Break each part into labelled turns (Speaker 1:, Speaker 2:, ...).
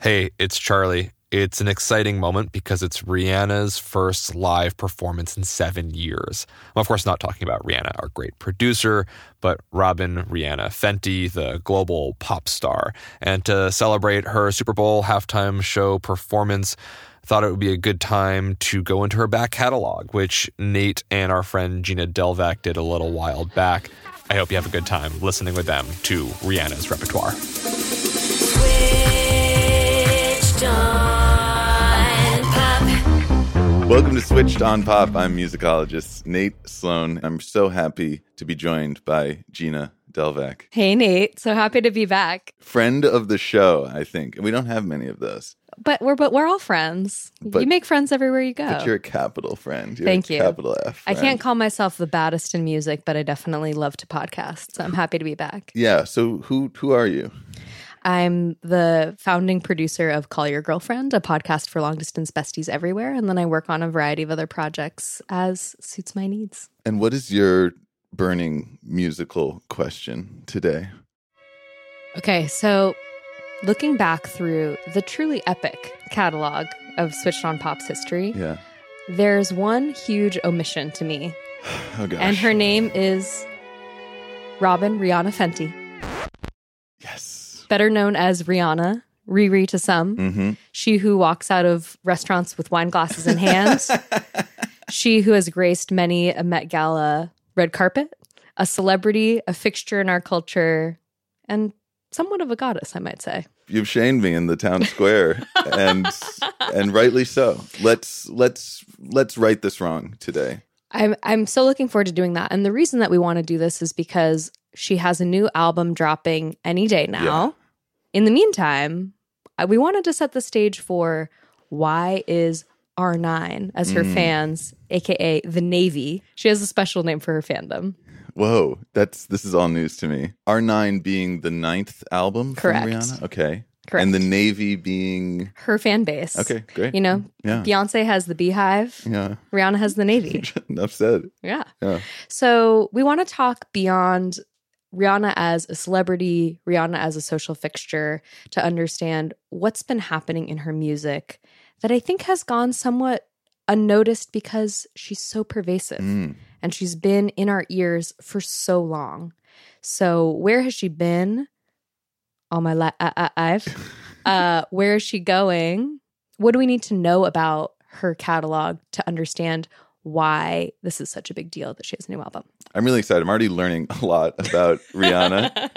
Speaker 1: Hey, it's Charlie. It's an exciting moment because it's Rihanna's first live performance in seven years. I'm, of course, not talking about Rihanna, our great producer, but Robyn Rihanna Fenty, the global pop star. And to celebrate her Super Bowl halftime show performance, thought it would be a good time to go into her back catalog, which Nate and our friend Gina Delvac did a little while back. I hope you have a good time listening with them to Rihanna's repertoire.
Speaker 2: Switched on pop.
Speaker 3: Welcome to Switched on Pop. I'm musicologist Nate Sloan. I'm so happy to be joined by Gina Delvac,
Speaker 4: Hey, Nate. So happy to be back.
Speaker 3: friend of the show. I think we don't have many of those,
Speaker 4: But we're but we're all friends.
Speaker 3: But-
Speaker 4: you make friends everywhere you go.
Speaker 3: but you're a capital friend. You're
Speaker 4: Thank
Speaker 3: a
Speaker 4: you.
Speaker 3: Capital F.
Speaker 4: I
Speaker 3: friend.
Speaker 4: can't call myself the baddest in music, but I definitely love to podcast. So I'm happy to be back.
Speaker 3: Yeah. So who who are you?
Speaker 4: I'm the founding producer of Call Your Girlfriend, a podcast for long distance besties everywhere, and then I work on a variety of other projects as suits my needs.
Speaker 3: And what is your burning musical question today?
Speaker 4: Okay, so looking back through the truly epic catalog of Switched on Pop's history,
Speaker 3: Yeah.
Speaker 4: there's one huge omission to me
Speaker 3: Oh gosh.
Speaker 4: and her name is Robyn Rihanna Fenty. Better known as Rihanna, Riri to some.
Speaker 3: Mm-hmm.
Speaker 4: She who walks out of restaurants with wine glasses in hand. she who has graced many a Met Gala red carpet, a celebrity, a fixture in our culture, and somewhat of a goddess, I might say.
Speaker 3: You've shamed me in the town square, and and rightly so. Let's let's let's right this wrong today.
Speaker 4: I'm I'm so looking forward to doing that. And the reason that we want to do this is because she has a new album dropping any day now.
Speaker 3: Yeah.
Speaker 4: In the meantime, we wanted to set the stage for why is R9 as her
Speaker 3: Mm.
Speaker 4: fans, aka the Navy. She has a special name for her fandom.
Speaker 3: Whoa, that's this is all news to me. R nine being the ninth album
Speaker 4: Correct.
Speaker 3: from Rihanna. Okay.
Speaker 4: Correct.
Speaker 3: And the Navy being
Speaker 4: her fan base.
Speaker 3: okay, great.
Speaker 4: You know,
Speaker 3: Yeah.
Speaker 4: Beyonce has the Beehive,
Speaker 3: Yeah.
Speaker 4: Rihanna has the Navy.
Speaker 3: Enough said.
Speaker 4: yeah.
Speaker 3: Yeah.
Speaker 4: So we want to talk beyond Rihanna as a celebrity, Rihanna as a social fixture, to understand what's been happening in her music that I think has gone somewhat unnoticed because she's so pervasive
Speaker 3: Mm.
Speaker 4: and she's been in our ears for so long. So where has she been? All my life, I've. Uh, where is she going? What do we need to know about her catalog to understand why this is such a big deal that she has a new album?
Speaker 3: I'm really excited. I'm already learning a lot about Rihanna.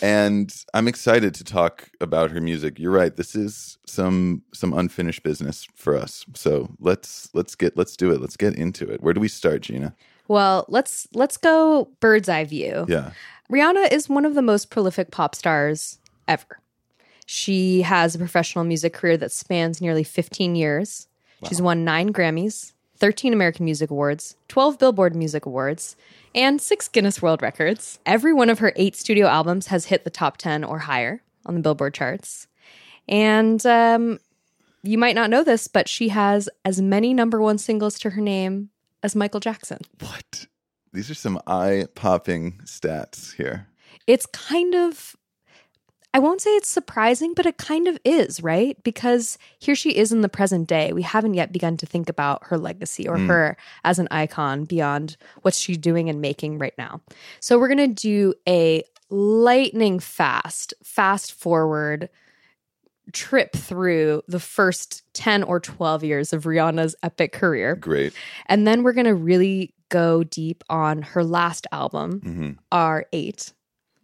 Speaker 3: and I'm excited to talk about her music. You're right. This is some some unfinished business for us. So let's let's get let's do it. Let's get into it. Where do we start, Gina?
Speaker 4: Well, let's let's go bird's eye view.
Speaker 3: Yeah.
Speaker 4: Rihanna is one of the most prolific pop stars ever. She has a professional music career that spans nearly 15 years. She's won 9 Grammys, 13 American Music Awards, 12 Billboard Music Awards, and 6 Guinness World Records. Every one of her 8 studio albums has hit the top 10 or higher on the Billboard charts. And um, you might not know this, but she has as many number 1 singles to her name as Michael Jackson.
Speaker 3: What? These are some eye popping stats here.
Speaker 4: it's kind of I won't say it's surprising, but it kind of is, right? Because here she is in the present day. We haven't yet begun to think about her legacy or her as an icon beyond what she's doing and making right now. So we're going to do a lightning fast, fast forward trip through the first 10 or 12 years of Rihanna's epic career.
Speaker 3: Great.
Speaker 4: And then we're going to really go deep on her last album,
Speaker 3: hmm
Speaker 4: R8,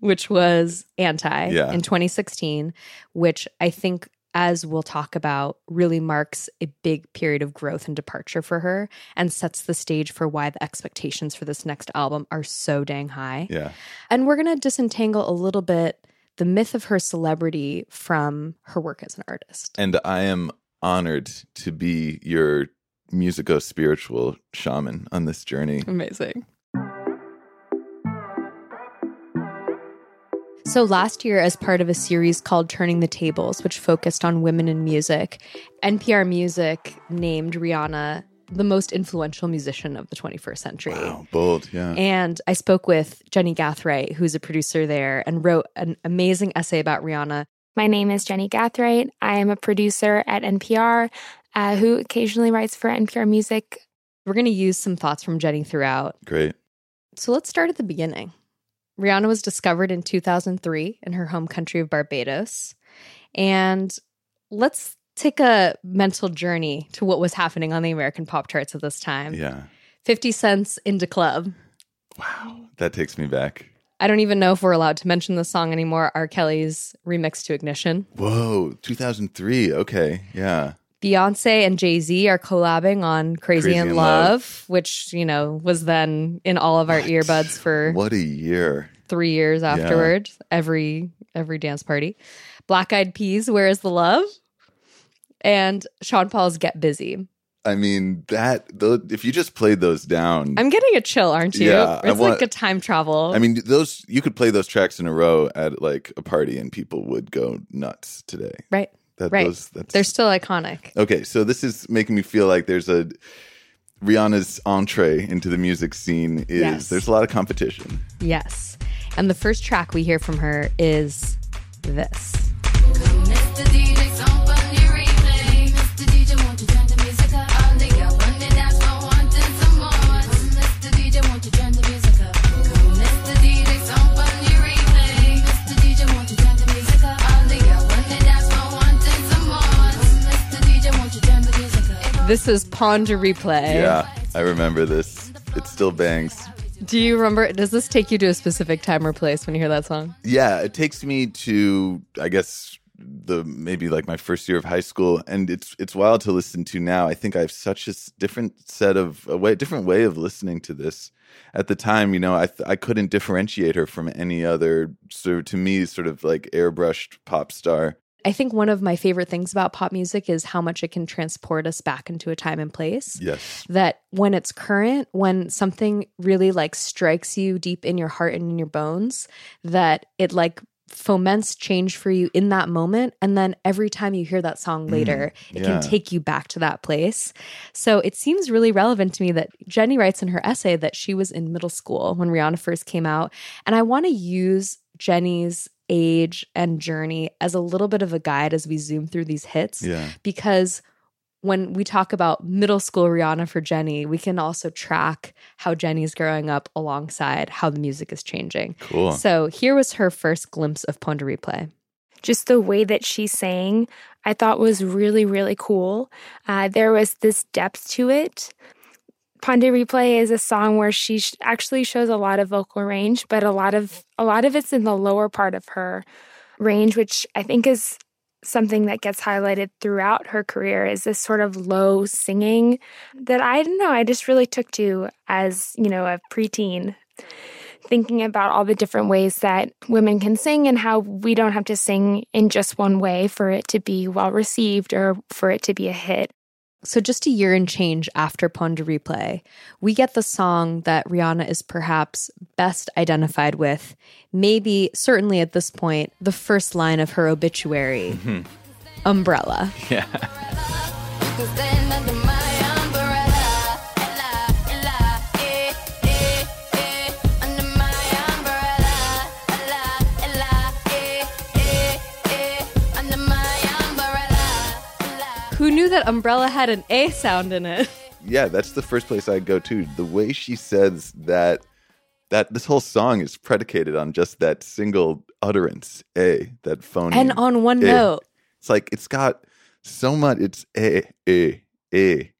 Speaker 4: which was Anti
Speaker 3: Yeah.
Speaker 4: in 2016, which I think, as we'll talk about, really marks a big period of growth and departure for her and sets the stage for why the expectations for this next album are so dang high.
Speaker 3: Yeah.
Speaker 4: And we're going to disentangle a little bit the myth of her celebrity from her work as an artist.
Speaker 3: And I am honored to be your musico spiritual shaman on this journey.
Speaker 4: Amazing. So, last year, as part of a series called Turning the Tables, which focused on women in music, NPR Music named Rihanna the most influential musician of the 21st century.
Speaker 3: Wow, bold, yeah.
Speaker 4: And I spoke with Jenny Gathright, who's a producer there, and wrote an amazing essay about Rihanna.
Speaker 5: My name is Jenny Gathright. I am a producer at NPR uh, who occasionally writes for NPR Music.
Speaker 4: We're going to use some thoughts from Jenny throughout.
Speaker 3: Great.
Speaker 4: So let's start at the beginning. Rihanna was discovered in 2003 in her home country of Barbados. And let's take a mental journey to what was happening on the American pop charts at this time.
Speaker 3: Yeah.
Speaker 4: 50 Cent's In da Club.
Speaker 3: Wow. That takes me back.
Speaker 4: I don't even know if we're allowed to mention the song anymore. R. Kelly's remix to Ignition.
Speaker 3: Whoa, 2003. Okay. Yeah.
Speaker 4: Beyonce and Jay Z are collabing on Crazy,
Speaker 3: Crazy
Speaker 4: in
Speaker 3: in
Speaker 4: Love,
Speaker 3: Love.
Speaker 4: which, you know, was then in all of our earbuds for
Speaker 3: What a year.
Speaker 4: three years afterward, every every dance party. Black Eyed Peas, Where is the Love? And Sean Paul's Get Busy.
Speaker 3: I mean, that, tho- if you just played those down,
Speaker 4: I'm getting a chill, aren't you?
Speaker 3: Yeah,
Speaker 4: it's
Speaker 3: want-
Speaker 4: like a time travel.
Speaker 3: I mean, those, you could play those tracks in a row at like a party and people would go nuts today.
Speaker 4: right.
Speaker 3: That,
Speaker 4: Right.
Speaker 3: Those, that's,
Speaker 4: They're still iconic.
Speaker 3: Okay, so this is making me feel like there's a Rihanna's entree into the music scene is
Speaker 4: Yes.
Speaker 3: there's a lot of competition.
Speaker 4: Yes. And the first track we hear from her is this. This is Pon de Replay.
Speaker 3: Yeah, I remember this. It still bangs.
Speaker 4: Do you remember? Does this take you to a specific time or place when you hear that song?
Speaker 3: Yeah, it takes me to I guess the maybe like my first year of high school, and it's it's wild to listen to now. I think I have such a different set of a way, different way of listening to this. At the time, you know, I th- I couldn't differentiate her from any other sort of to me sort of like airbrushed pop star.
Speaker 4: I think one of my favorite things about pop music is how much it can transport us back into a time and place.
Speaker 3: Yes,
Speaker 4: That when it's current, when something really like strikes you deep in your heart and in your bones, that it like foments change for you in that moment. And then every time you hear that song mm, later, it
Speaker 3: yeah.
Speaker 4: can take you back to that place. So it seems really relevant to me that Jenny writes in her essay that she was in middle school when Rihanna first came out. And I want to use Jenny's age and journey as a little bit of a guide as we zoom through these hits
Speaker 3: yeah,
Speaker 4: because when we talk about middle school Rihanna for Jenny, we can also track how Jenny's growing up alongside how the music is changing.
Speaker 3: cool.
Speaker 4: So here was her first glimpse of Pon de Replay.
Speaker 5: Just the way that she sang, I thought was really, really cool. Uh, there was this depth to it. Pon de Replay is a song where she sh- actually shows a lot of vocal range, but a lot of a lot of it's in the lower part of her range, which I think is something that gets highlighted throughout her career is this sort of low singing that I don't know, I just really took to as, you know, a preteen thinking about all the different ways that women can sing and how we don't have to sing in just one way for it to be well received or for it to be a hit.
Speaker 4: So just a year and change after Pon de Replay, we get the song that Rihanna is perhaps best identified with, maybe certainly at this point, the first line of her obituary,
Speaker 2: mm-hmm. Umbrella.
Speaker 4: Cause knew that Umbrella had an A sound in it?
Speaker 3: yeah, that's the first place I go to. The way she says that that this whole song is predicated on just that single utterance, a that phone.
Speaker 4: And on one
Speaker 3: Eh.
Speaker 4: note.
Speaker 3: It's like it's got so much. It's a a a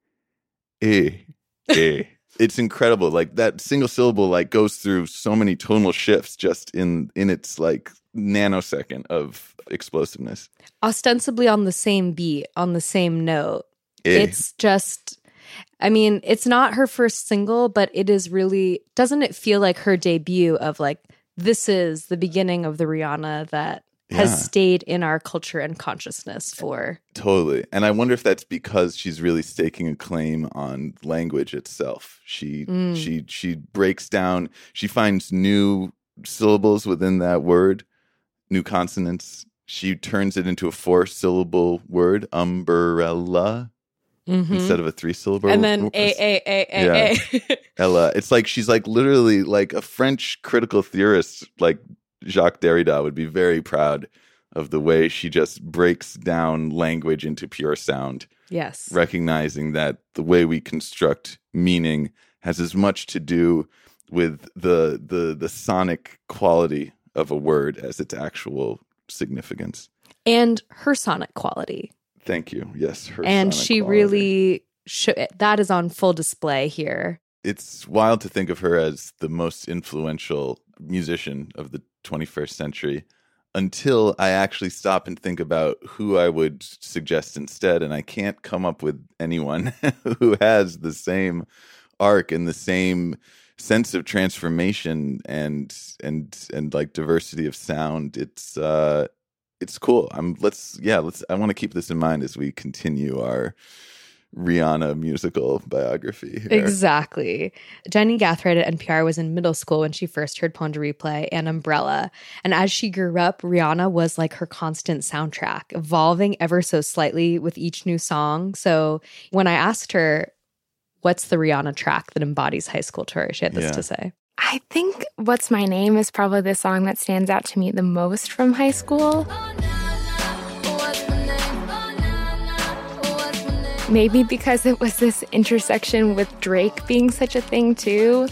Speaker 3: a a. It's incredible. Like that single syllable, like goes through so many tonal shifts just in in its like nanosecond of explosiveness.
Speaker 4: ostensibly on the same beat, on the same note.
Speaker 3: Eh.
Speaker 4: It's just, I mean, it's not her first single, but it is really, doesn't it feel like her debut of like, this is the beginning of the Rihanna that
Speaker 3: Yeah.
Speaker 4: has stayed in our culture and consciousness for
Speaker 3: Totally. And I wonder if that's because she's really staking a claim on language itself. She
Speaker 4: Mm.
Speaker 3: she she breaks down, she finds new syllables within that word, new consonants. She turns it into a four syllable word, umbrella, instead of a three syllable.
Speaker 4: Mm-hmm. and then a a a a a
Speaker 3: Ella. It's like she's like literally like a French critical theorist, like Jacques Derrida would be very proud of the way she just breaks down language into pure sound,
Speaker 4: yes
Speaker 3: recognizing that the way we construct meaning has as much to do with the the the sonic quality of a word as its actual significance.
Speaker 4: and her sonic quality
Speaker 3: Thank you. Yes, her
Speaker 4: and she
Speaker 3: quality.
Speaker 4: really sh- that is on full display here
Speaker 3: it's wild to think of her as the most influential musician of the 21st century until I actually stop and think about who I would suggest instead. And I can't come up with anyone who has the same arc and the same sense of transformation and and and like diversity of sound it's uh it's cool i'm let's yeah let's i want to keep this in mind as we continue our Rihanna musical biography here.
Speaker 4: Exactly. Jenny Gathright at NPR was in middle school when she first heard Pon de Replay and Umbrella. And as she grew up, Rihanna was like her constant soundtrack, evolving ever so slightly with each new song. So when I asked her, what's the Rihanna track that embodies high school tour, she had this
Speaker 3: Yeah.
Speaker 4: to say.
Speaker 5: I think What's My Name is probably the song that stands out to me the most from high school. Maybe because it was this intersection with Drake being such a thing too.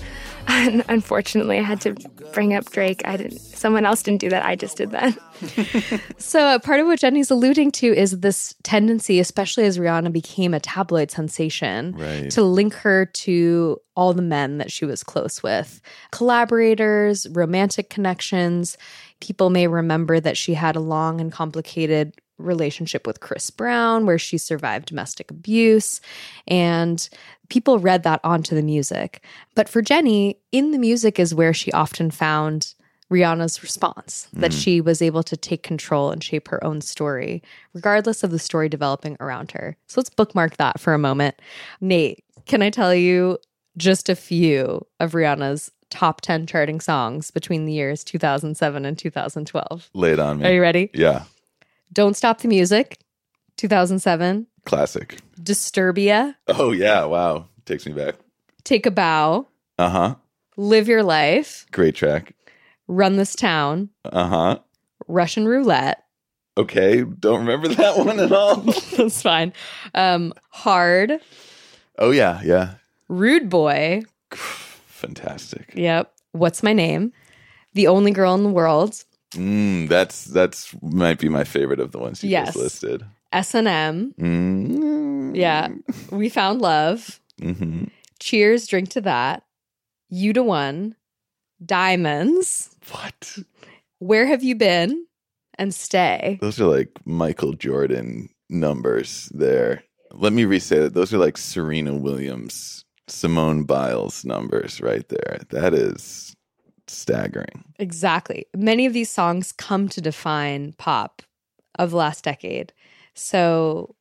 Speaker 5: And unfortunately, I had to bring up Drake. I didn't. Someone else didn't do that. I just did that.
Speaker 4: So, uh, part of what Jenny's alluding to is this tendency, especially as Rihanna became a tabloid sensation,
Speaker 3: Right.
Speaker 4: to link her to all the men that she was close with collaborators, romantic connections. People may remember that she had a long and complicated relationship with Chris Brown, where she survived domestic abuse. And people read that onto the music. But for Jenny, in the music is where she often found Rihanna's response that mm. she was able to take control and shape her own story, regardless of the story developing around her. So let's bookmark that for a moment. Nate, can I tell you just a few of Rihanna's top 10 charting songs between the years 2007 and 2012?
Speaker 3: Lay it on me.
Speaker 4: Are you ready?
Speaker 3: Yeah.
Speaker 4: Don't Stop the Music, 2007.
Speaker 3: Classic.
Speaker 4: Disturbia,
Speaker 3: Oh yeah. Wow. Takes me back.
Speaker 4: Take a Bow,
Speaker 3: Uh huh.
Speaker 4: Live Your Life,
Speaker 3: Great track.
Speaker 4: Run This Town,
Speaker 3: Uh huh.
Speaker 4: Russian Roulette.
Speaker 3: Okay. Don't remember that one at all.
Speaker 4: That's fine. Um, Hard,
Speaker 3: oh yeah. Yeah.
Speaker 4: Rude Boy.
Speaker 3: Fantastic.
Speaker 4: Yep. What's My Name? The Only Girl in the World.
Speaker 3: Mm, that's that's might be my favorite of the ones you
Speaker 4: Yes.
Speaker 3: just listed.
Speaker 4: S&M.
Speaker 3: Mm.
Speaker 4: Yeah. We Found Love.
Speaker 3: hmm
Speaker 4: Cheers, Drink to That. You da One. Diamonds.
Speaker 3: What?
Speaker 4: Where Have You Been? And Stay.
Speaker 3: Those are like Michael Jordan numbers there. Let me re-say that. Those are like Serena Williams, Simone Biles numbers right there. That is staggering.
Speaker 4: Exactly. Many of these songs come to define pop of the last decade. So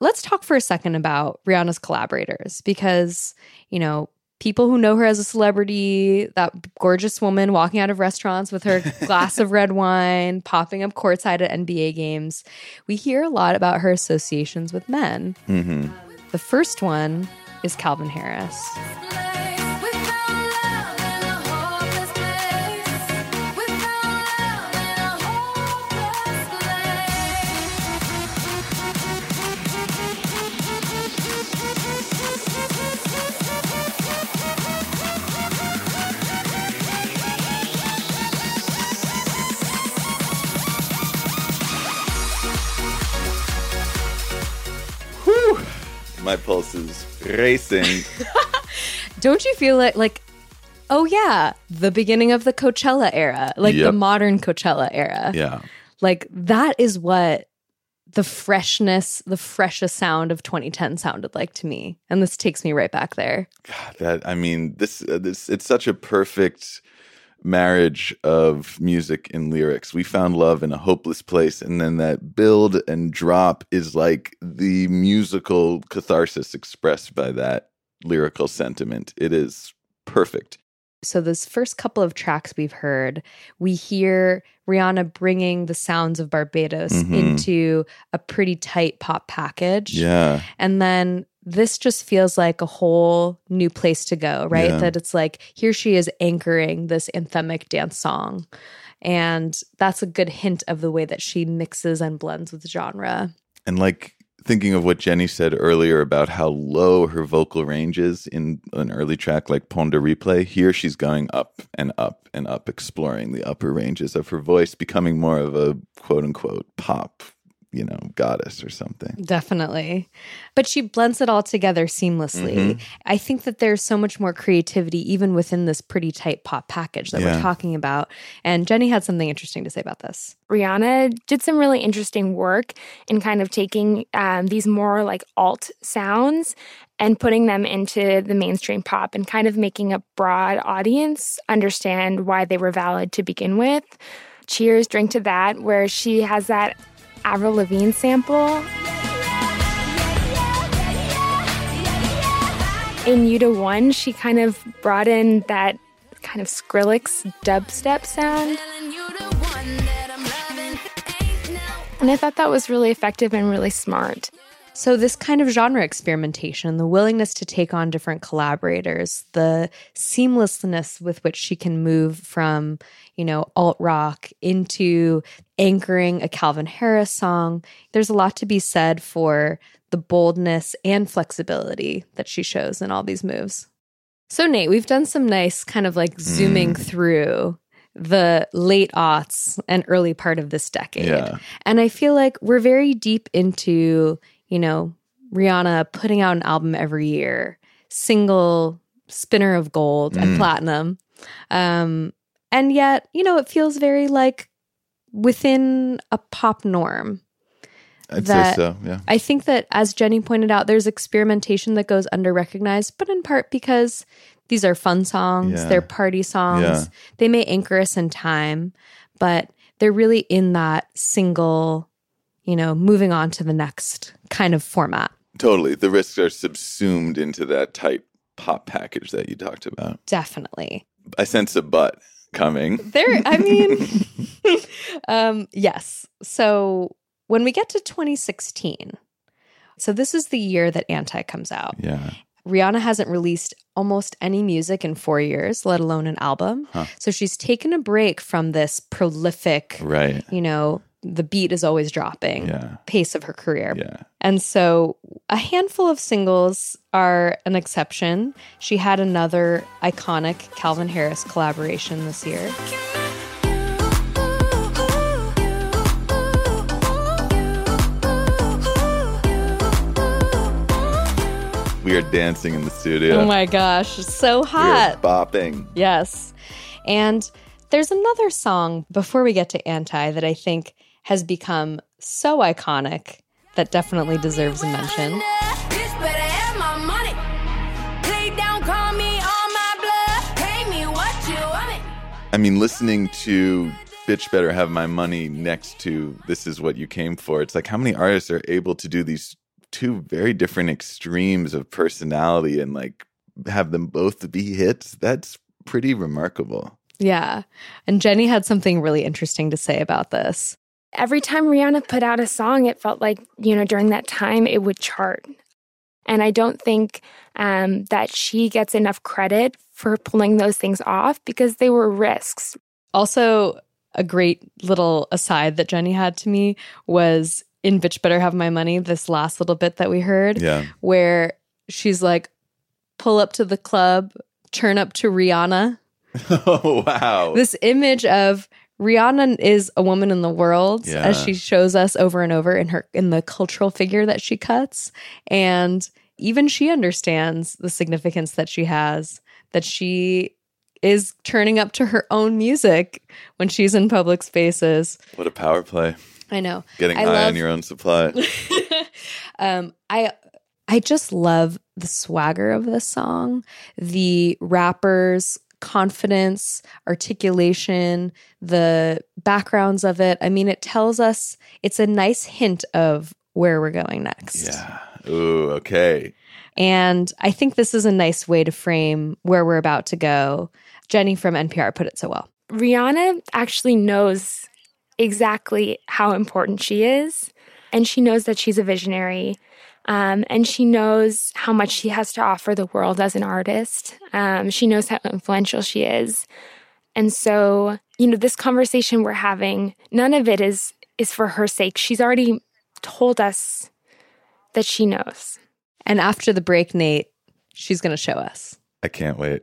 Speaker 4: let's talk for a second about Rihanna's collaborators because, you know, people who know her as a celebrity, that gorgeous woman walking out of restaurants with her glass of red wine, popping up courtside at NBA games, we hear a lot about her associations with men.
Speaker 3: hmm
Speaker 4: The first one is Calvin Harris.
Speaker 3: My pulse is racing.
Speaker 4: Don't you feel like like, oh yeah, the beginning of the Coachella era, like the modern Coachella era?
Speaker 3: yeah.
Speaker 4: Like that is what the freshness, the freshest sound of 2010 sounded like to me. And this takes me right back there.
Speaker 3: God, that I mean, this uh, this it's such a perfect marriage of music and lyrics. We found love in a hopeless place, and then that build and drop is like the musical catharsis expressed by that lyrical sentiment. It is perfect.
Speaker 4: So, those first couple of tracks we've heard, we hear Rihanna bringing the sounds of Barbados
Speaker 3: Mhm.
Speaker 4: into a pretty tight pop package.
Speaker 3: Yeah.
Speaker 4: And then this just feels like a whole new place to go, right?
Speaker 3: Yeah.
Speaker 4: That it's like here she is anchoring this anthemic dance song. And that's a good hint of the way that she mixes and blends with genre.
Speaker 3: And like thinking of what Jenny said earlier about how low her vocal range is in an early track like Pon de Replay, here she's going up and up and up, exploring the upper ranges of her voice, becoming more of a quote unquote pop, you know, goddess or something.
Speaker 4: Definitely. But she blends it all together seamlessly.
Speaker 3: Mhm.
Speaker 4: I think that there's so much more creativity even within this pretty tight pop package that
Speaker 3: Yeah.
Speaker 4: we're talking about. And Jenny had something interesting to say about this.
Speaker 5: Rihanna did some really interesting work in kind of taking um, these more like alt sounds and putting them into the mainstream pop and kind of making a broad audience understand why they were valid to begin with. Cheers, drink to that, where she has that Avril Lavigne sample. In You da One, she kind of brought in that kind of Skrillex dubstep sound. And I thought that was really effective and really smart.
Speaker 4: So, this kind of genre experimentation, the willingness to take on different collaborators, the seamlessness with which she can move from, you know, alt rock into anchoring a Calvin Harris song, there's a lot to be said for the boldness and flexibility that she shows in all these moves. So, Nate, we've done some nice kind of like zooming mm. through the late aughts and early part of this decade.
Speaker 3: Yeah.
Speaker 4: And I feel like we're very deep into, you know, Rihanna putting out an album every year, single spinner of gold and
Speaker 3: Mm.
Speaker 4: platinum. Um, and yet, you know, it feels very like within a pop norm.
Speaker 3: I'd say so, yeah.
Speaker 4: I think that, as Jenny pointed out, there's experimentation that goes under recognized, but in part because these are fun songs,
Speaker 3: Yeah.
Speaker 4: they're party songs.
Speaker 3: Yeah.
Speaker 4: They may anchor us in time, but they're really in that single, you know, moving on to the next kind of format.
Speaker 3: Totally. The risks are subsumed into that tight pop package that you talked about.
Speaker 4: Definitely.
Speaker 3: I sense a but coming.
Speaker 4: There, I mean, um, yes. So when we get to 2016, so this is the year that Anti comes out.
Speaker 3: Yeah.
Speaker 4: Rihanna hasn't released almost any music in four years, let alone an album.
Speaker 3: Huh.
Speaker 4: So she's taken a break from this prolific,
Speaker 3: Right.
Speaker 4: you know, the beat is always dropping
Speaker 3: Yeah.
Speaker 4: pace of her career.
Speaker 3: Yeah.
Speaker 4: And so a handful of singles are an exception. She had another iconic Calvin Harris collaboration this year.
Speaker 3: We are dancing in the studio.
Speaker 4: Oh my gosh, it's so
Speaker 3: we are
Speaker 4: hot.
Speaker 3: bopping.
Speaker 4: Yes. And there's another song before we get to Anti that I think has become so iconic that definitely deserves a mention.
Speaker 2: Bitch better have my money. Play down, call me on my blood. Pay me what you want me.
Speaker 3: I mean, listening to Bitch Better Have My Money next to This Is What You Came For, it's like how many artists are able to do these two very different extremes of personality and like have them both be hits? That's pretty remarkable.
Speaker 4: Yeah. And Jenny had something really interesting to say about this.
Speaker 5: Every time Rihanna put out a song, it felt like, you know, during that time it would chart. And I don't think um, that she gets enough credit for pulling those things off because they were risks.
Speaker 4: Also, a great little aside that Jenny had to me was in Bitch Better Have My Money, this last little bit that we heard,
Speaker 3: Yeah.
Speaker 4: where she's like, pull up to the club, turn up to Rihanna.
Speaker 3: oh, wow.
Speaker 4: This image of Rihanna is a woman in the world
Speaker 3: Yeah.
Speaker 4: as she shows us over and over in her in the cultural figure that she cuts and even she understands the significance that she has that she is turning up to her own music when she's in public spaces.
Speaker 3: what a power play.
Speaker 4: I know.
Speaker 3: Getting
Speaker 4: I
Speaker 3: high
Speaker 4: love-
Speaker 3: on your own supply.
Speaker 4: um, I I just love the swagger of this song. The rappers confidence, articulation, the backgrounds of it. I mean, it tells us it's a nice hint of where we're going next.
Speaker 3: Yeah. Ooh, okay.
Speaker 4: And I think this is a nice way to frame where we're about to go. Jenny from NPR put it so well.
Speaker 5: Rihanna actually knows exactly how important she is, and she knows that she's a visionary. Um, and she knows how much she has to offer the world as an artist. Um, she knows how influential she is. And so, you know, this conversation we're having, none of it is is for her sake. She's already told us that she knows.
Speaker 4: And after the break, Nate, she's going to show us.
Speaker 3: I can't wait.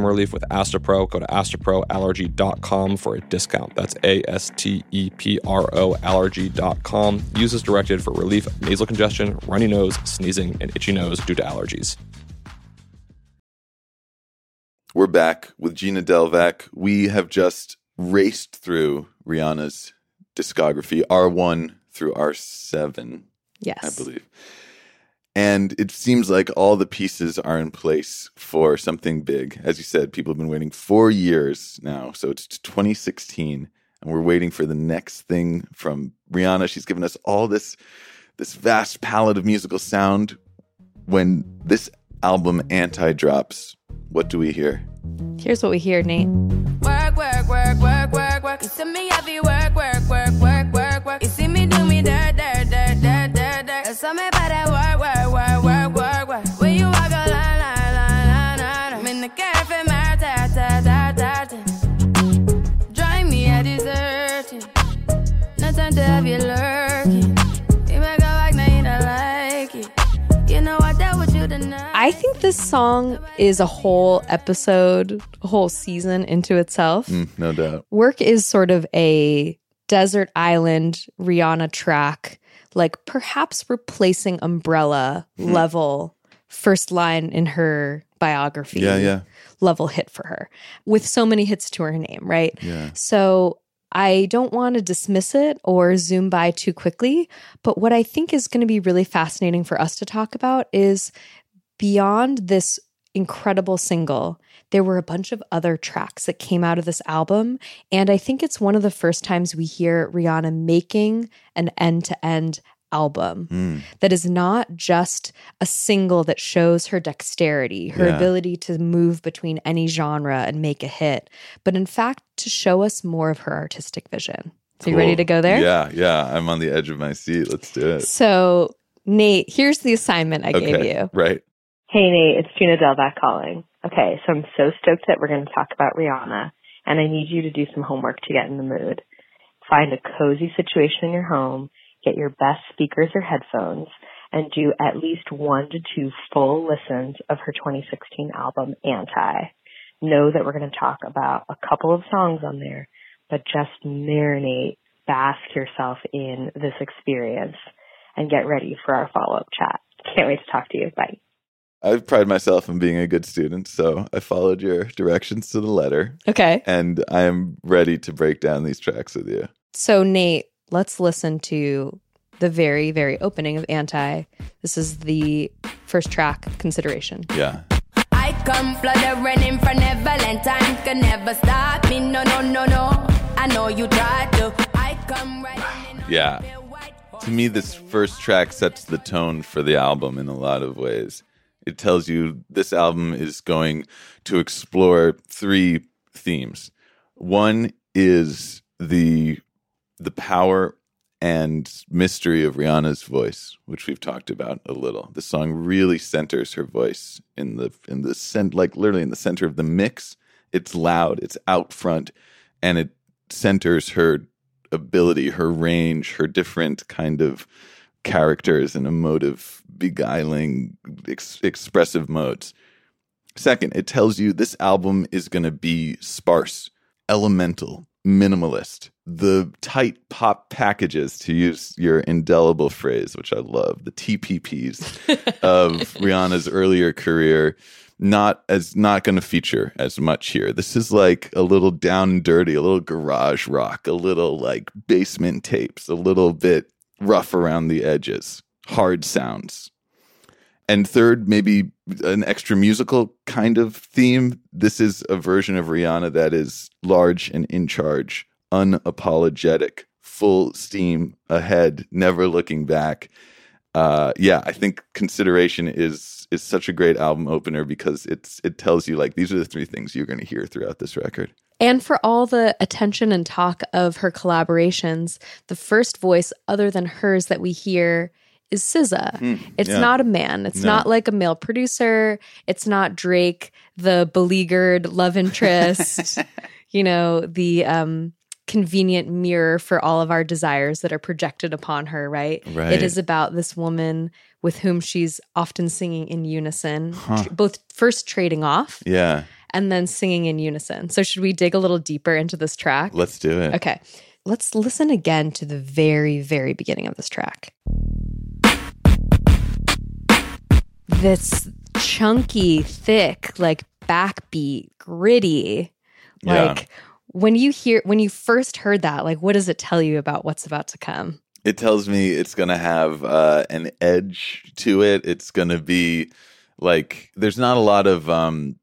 Speaker 6: relief with Astepro. Go to asteproallergy.com for a discount. That's A S T E P R O allergy.com. Use as directed for relief of nasal congestion, runny nose, sneezing, and itchy nose due to allergies.
Speaker 3: We're back with Gina Delvac. We have just raced through Rihanna's discography, R1 through R7,
Speaker 4: Yes.
Speaker 3: I believe. And it seems like all the pieces are in place for something big. As you said, people have been waiting four years now. So it's 2016, and we're waiting for the next thing from Rihanna. She's given us all this this vast palette of musical sound. When this album Anti drops, what do we hear?
Speaker 4: Here's what we hear, Nate. This song is a whole episode, a whole season into itself.
Speaker 3: Mm, no doubt.
Speaker 4: Work is sort of a desert island Rihanna track, like perhaps replacing Umbrella
Speaker 3: Hmm.
Speaker 4: level first line in her biography.
Speaker 3: Yeah, yeah.
Speaker 4: Level hit for her with so many hits to her name, right?
Speaker 3: Yeah.
Speaker 4: So I don't want to dismiss it or zoom by too quickly. But what I think is going to be really fascinating for us to talk about is beyond this incredible single, there were a bunch of other tracks that came out of this album. And I think it's one of the first times we hear Rihanna making an end to end album
Speaker 3: Mm.
Speaker 4: that is not just a single that shows her dexterity, her
Speaker 3: Yeah.
Speaker 4: ability to move between any genre and make a hit, but in fact to show us more of her artistic vision. So you ready to go there?
Speaker 3: Yeah, yeah. I'm on the edge of my seat. Let's do it.
Speaker 4: So Nate, here's the assignment I gave you.
Speaker 3: Right.
Speaker 7: Hey Nate, it's Gina Delvac calling. Okay, so I'm so stoked that we're going to talk about Rihanna, and I need you to do some homework to get in the mood. Find a cozy situation in your home, get your best speakers or headphones, and do at least one to two full listens of her 2016 album, Anti. Know that we're going to talk about a couple of songs on there, but just marinate, bask yourself in this experience, and get ready for our follow-up chat. Can't wait to talk to you. Bye.
Speaker 3: I pride myself on being a good student, so I followed your directions to the letter,
Speaker 4: Okay.
Speaker 3: and I am ready to break down these tracks with you.
Speaker 4: So Nate, let's listen to the very, very opening of Anti. This is the first track, Consideration.
Speaker 3: Yeah.
Speaker 2: I come flooded running for Neverland. Time can never stop me. No, no, no, no. I know you tried to. I come running in.
Speaker 3: Yeah. To me, this first track sets the tone for the album in a lot of ways. It tells you this album is going to explore three themes. One is the the power and mystery of Rihanna's voice, which we've talked about a little. The song really centers her voice in the in the cent like literally in the center of the mix. It's loud, it's out front, and it centers her ability, her range, her different kind of characters and emotive, beguiling, ex- expressive modes. Second, it tells you this album is going to be sparse, elemental, minimalist. The tight pop packages, to use your indelible phrase, which I love, the TPPs of Rihanna's earlier career, not as not going to feature as much here. This is like a little down and dirty, a little garage rock, a little like basement tapes, a little bit rough around the edges, hard sounds. And third, maybe an extra musical kind of theme. This is a version of Rihanna that is large and in charge, unapologetic, full steam ahead, never looking back. Uh, yeah, I think consideration is is such a great album opener because it's it tells you like these are the three things you're going to hear throughout this record.
Speaker 4: And for all the attention and talk of her collaborations, the first voice other than hers that we hear is SZA. it's
Speaker 3: yeah.
Speaker 4: not a man. It's
Speaker 3: No.
Speaker 4: not like a male producer. It's not Drake, the beleaguered love interest, you know, the um convenient mirror for all of our desires that are projected upon her, right?
Speaker 3: Right.
Speaker 4: It is about this woman with whom she's often singing in unison, tr- both first trading off
Speaker 3: Yeah,
Speaker 4: and then singing in unison. So, should we dig a little deeper into this track?
Speaker 3: let's do it.
Speaker 4: Okay. Let's listen again to the very, very beginning of this track. This chunky, thick, like backbeat, gritty.
Speaker 3: Yeah.
Speaker 4: Like when you hear, when you first heard that, like what does it tell you about what's about to come?
Speaker 3: It tells me it's going to have uh, an edge to it. It's going to be like there's not a lot of um,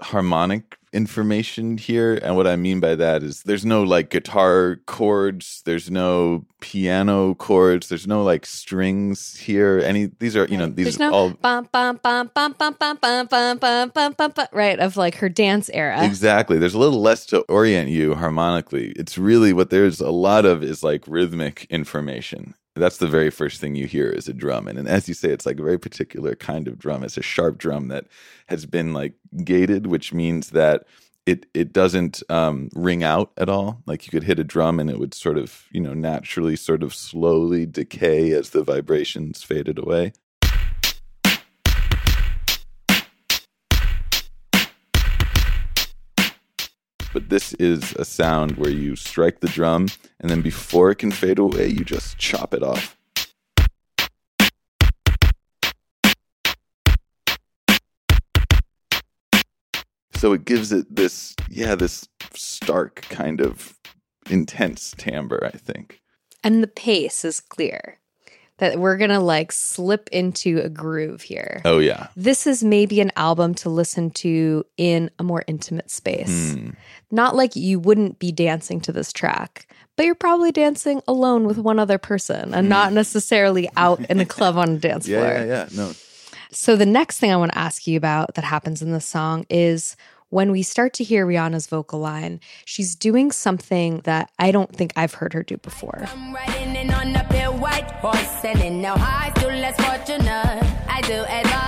Speaker 3: harmonic information here, and what I mean by that is there's no like guitar chords, there's no piano chords, there's no like strings here. Any these are you know these
Speaker 4: There's no
Speaker 3: all
Speaker 4: bum, bum, bum, bum, bum, bum, bum, bum, bum, bum, bum, bum, right of like her dance era.
Speaker 3: Exactly. There's a little less to orient you harmonically. It's really what there's a lot of is like rhythmic information. That's the very first thing you hear is a drum. And, and as you say, it's like a very particular kind of drum. It's a sharp drum that has been like gated, which means that it it doesn't um, ring out at all. Like you could hit a drum and it would sort of, you know, naturally sort of slowly decay as the vibrations faded away. This is a sound where you strike the drum and then before it can fade away you just chop it off. So it gives it this yeah this stark kind of intense timbre i think.
Speaker 4: And the pace is clear that we're gonna like slip into a groove here.
Speaker 3: oh yeah
Speaker 4: This is maybe an album to listen to in a more intimate space.
Speaker 3: Hmm.
Speaker 4: Not like you wouldn't be dancing to this track, but you're probably dancing alone with one other person and not necessarily out in a club on a dance
Speaker 3: yeah
Speaker 4: floor.
Speaker 3: yeah yeah no
Speaker 4: So the next thing I want to ask you about that happens in this song is when we start to hear Rihanna's vocal line, she's doing something that I don't think I've heard her do before.
Speaker 2: White horse, and in no high, still less fortunate. I do advise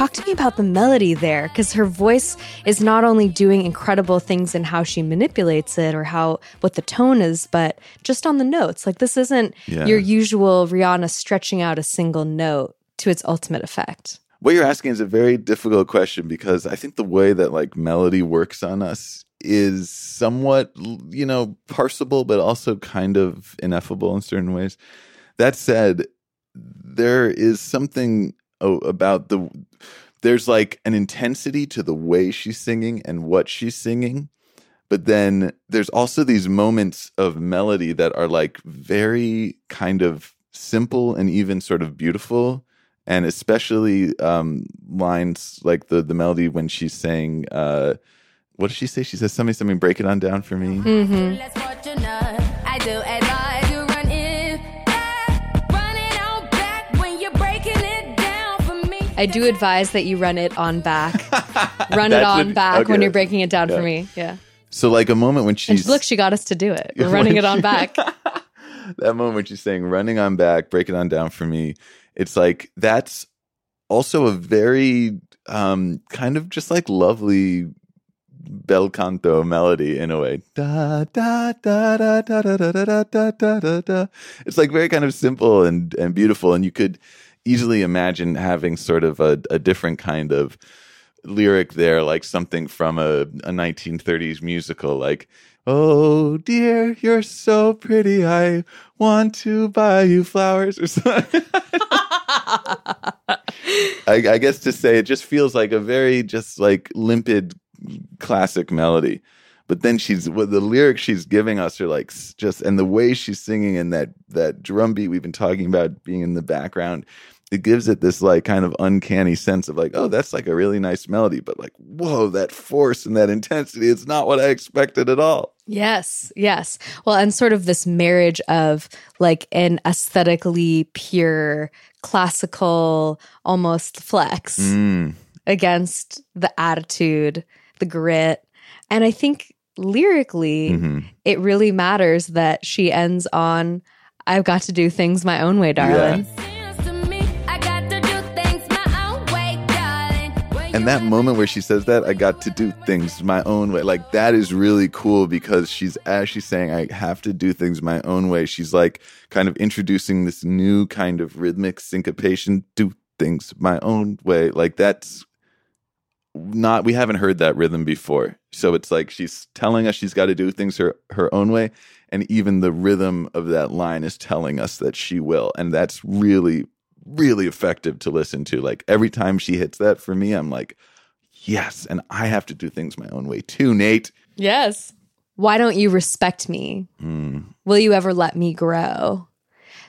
Speaker 4: Talk to me about the melody there, because her voice is not only doing incredible things in how she manipulates it or how what the tone is, but just on the notes. Like this isn't
Speaker 3: Yeah.
Speaker 4: your usual Rihanna stretching out a single note to its ultimate effect.
Speaker 3: what you're asking is a very difficult question because I think the way that like melody works on us is somewhat, you know, parsable, but also kind of ineffable in certain ways. That said, there is something about the, there's like an intensity to the way she's singing and what she's singing. But then there's also these moments of melody that are like very kind of simple and even sort of beautiful and especially um, lines like the the melody when she's saying, uh, "What does she say?" She says something, something. Break it on down for me.
Speaker 2: Less I do advise
Speaker 4: that you run it on back. Run it on
Speaker 3: what-
Speaker 4: back when you're breaking it down
Speaker 3: Yeah.
Speaker 4: for me. Yeah.
Speaker 3: So like a moment when
Speaker 4: And
Speaker 3: she's
Speaker 4: look, she got us to do it. We're running it on
Speaker 3: she-
Speaker 4: back.
Speaker 3: that moment when she's saying running on back, break it on down for me. It's like that's also a very um kind of just like lovely bel canto melody in a way. Da da da da da da da da da da da. It's like very kind of simple and and beautiful, and you could easily imagine having sort of a, a different kind of lyric there, like something from a, a 1930s musical, like, Oh dear, you're so pretty. I want to buy you flowers or something. I, I guess to say it just feels like a very just like limpid classic melody. But then she's the lyrics she's giving us are like just and the way she's singing and that that drum beat we've been talking about being in the background, it gives it this like kind of uncanny sense of like, oh, that's like a really nice melody, but like, whoa, that force and that intensity, it's not what I expected at all.
Speaker 4: Yes, yes. Well, and sort of this marriage of like an aesthetically pure, classical, almost flex
Speaker 3: Mm.
Speaker 4: against the attitude, the grit. And I think lyrically,
Speaker 3: Mhm.
Speaker 4: it really matters that she ends on, I've got to do things my own way, darling.
Speaker 3: And that moment where she says that, I got to do things my own way. Like that is really cool because she's as she's saying, I have to do things my own way. She's like kind of introducing this new kind of rhythmic syncopation, do things my own way. Like that's not we haven't heard that rhythm before. So it's like she's telling us she's got to do things her her own way and even the rhythm of that line is telling us that she will. And that's really really effective to listen to. Like every time she hits that for me, I'm like, yes, and I have to do things my own way too, Nate.
Speaker 4: Yes. Why don't you respect me? Hmm. Will you ever let me grow?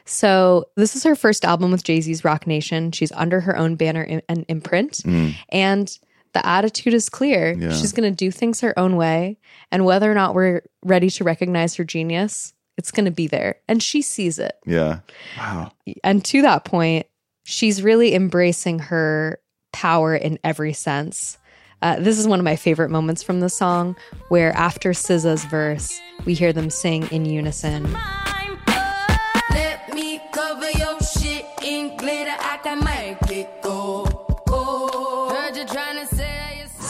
Speaker 4: So, this is her first album with Jay Z's Roc Nation. She's under her own banner and imprint. Hmm. And the attitude is clear.
Speaker 3: Yeah.
Speaker 4: She's going to do things her own way. And whether or not we're ready to recognize her genius, it's going to be there. And she sees it.
Speaker 3: Yeah. Wow.
Speaker 4: And to that point, she's really embracing her power in every sense. Uh, this is one of my favorite moments from the song, where after SZA's verse, we hear them sing in unison.
Speaker 2: Let me cover your shit in glitter. I can make it go.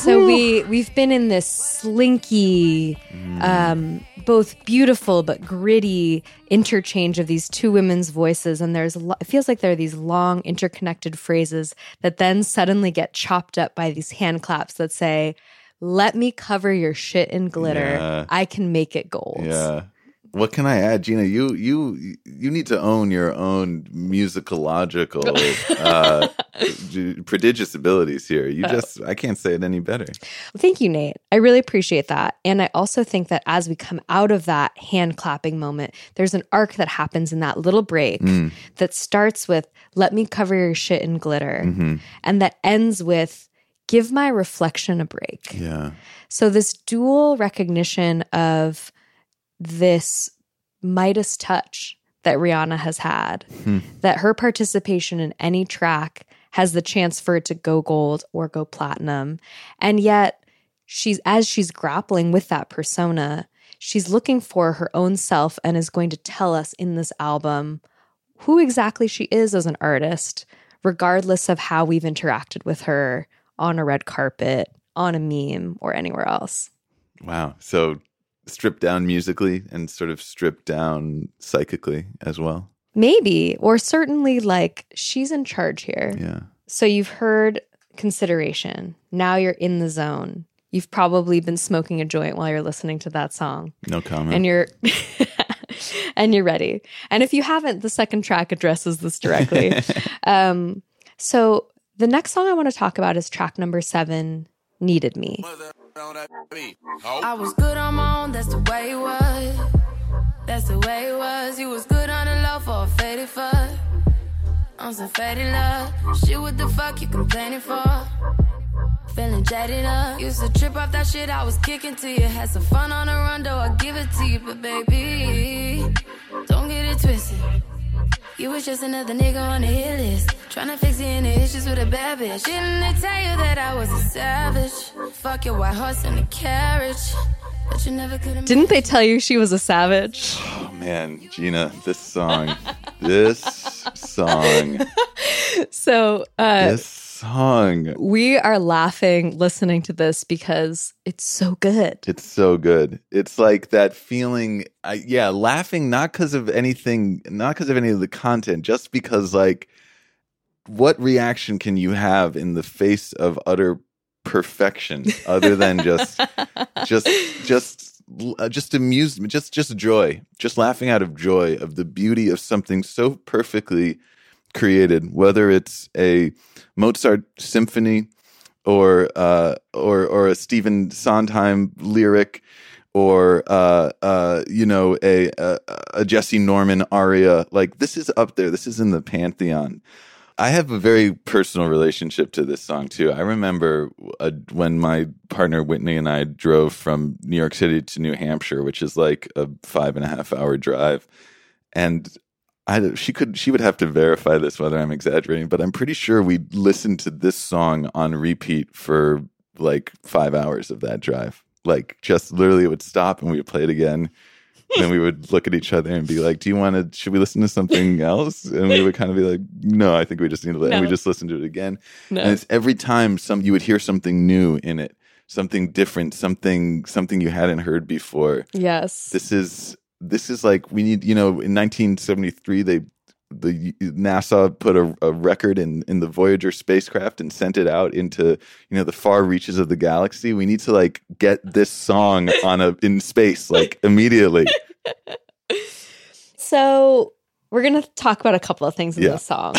Speaker 4: So we we've been in this slinky, um, both beautiful but gritty interchange of these two women's voices, and there's lo- it feels like there are these long interconnected phrases that then suddenly get chopped up by these hand claps that say, "Let me cover your shit in glitter.
Speaker 3: Yeah.
Speaker 4: I can make it gold."
Speaker 3: Yeah. What can I add, Gina? You you you need to own your own musicological uh, prodigious abilities here. You uh, just I can't say it any better.
Speaker 4: Thank you, Nate. I really appreciate that. And I also think that as we come out of that hand clapping moment, there's an arc that happens in that little break mm. that starts with, let me cover your shit in glitter, mm-hmm. and that ends with, give my reflection a break.
Speaker 3: Yeah.
Speaker 4: So, this dual recognition of this Midas touch that Rihanna has had, hmm. that her participation in any track has the chance for it to go gold or go platinum. And yet, she's as she's grappling with that persona, she's looking for her own self and is going to tell us in this album who exactly she is as an artist, regardless of how we've interacted with her on a red carpet, on a meme, or anywhere else.
Speaker 3: Wow. So stripped down musically and sort of stripped down psychically as well.
Speaker 4: Maybe, or certainly like she's in charge here.
Speaker 3: Yeah.
Speaker 4: So you've heard consideration. Now you're in the zone. You've probably been smoking a joint while you're listening to that song.
Speaker 3: No comment.
Speaker 4: And you're and you're ready. And if you haven't, the second track addresses this directly. um, so the next song I want to talk about is track number seven, Needed Me.
Speaker 2: I was good on my own, that's the way it was. That's the way it was. You was good on the low for a faded fuck. On some faded love. Shit, what the fuck you complaining for? Feeling jaded up. Used to trip off that shit I was kicking to you. Had some fun on the run, though I give it to you. But baby, don't get it twisted. You was just another nigga on the hit list. Tryna fix any issues with a bad bitch. Didn't they tell you that I was a savage? Fuck your white horse and a carriage. But you never could have
Speaker 4: Didn't they tell you she was a savage?
Speaker 3: Oh man, Gina, this song, this song,
Speaker 4: So uh,
Speaker 3: this song.
Speaker 4: we are laughing listening to this because it's so good.
Speaker 3: It's so good. It's like that feeling. I, yeah, laughing not because of anything, not because of any of the content, just because like, what reaction can you have in the face of utter perfection, other than just, just, just, uh, just amusement, just, just joy, just laughing out of joy of the beauty of something so perfectly created, whether it's a Mozart symphony or uh, or or a Stephen Sondheim lyric, or uh, uh, you know a, a a Jessye Norman aria. Like this is up there. This is in the pantheon. I have a very personal relationship to this song too. I remember uh, when my partner Whitney and I drove from New York City to New Hampshire, which is like a five and a half hour drive, and I she could she would have to verify this whether I'm exaggerating, but I'm pretty sure we listened to this song on repeat for like five hours of that drive. Like just literally, it would stop and we would play it again. then we would look at each other and be like, "Do you want to? Should we listen to something else?" And we would kind of be like, "No, I think we just need to." Let, And we just listened to it again.
Speaker 4: No.
Speaker 3: And it's every time some you would hear something new in it, something different, something something you hadn't heard before
Speaker 4: Yes.
Speaker 3: this is this is like we need you know in 1973 they the NASA put a, a record in in the Voyager spacecraft and sent it out into you know the far reaches of the galaxy. We need to like get this song on a in space like immediately.
Speaker 4: So we're gonna talk about a couple of things in
Speaker 3: Yeah.
Speaker 4: this song.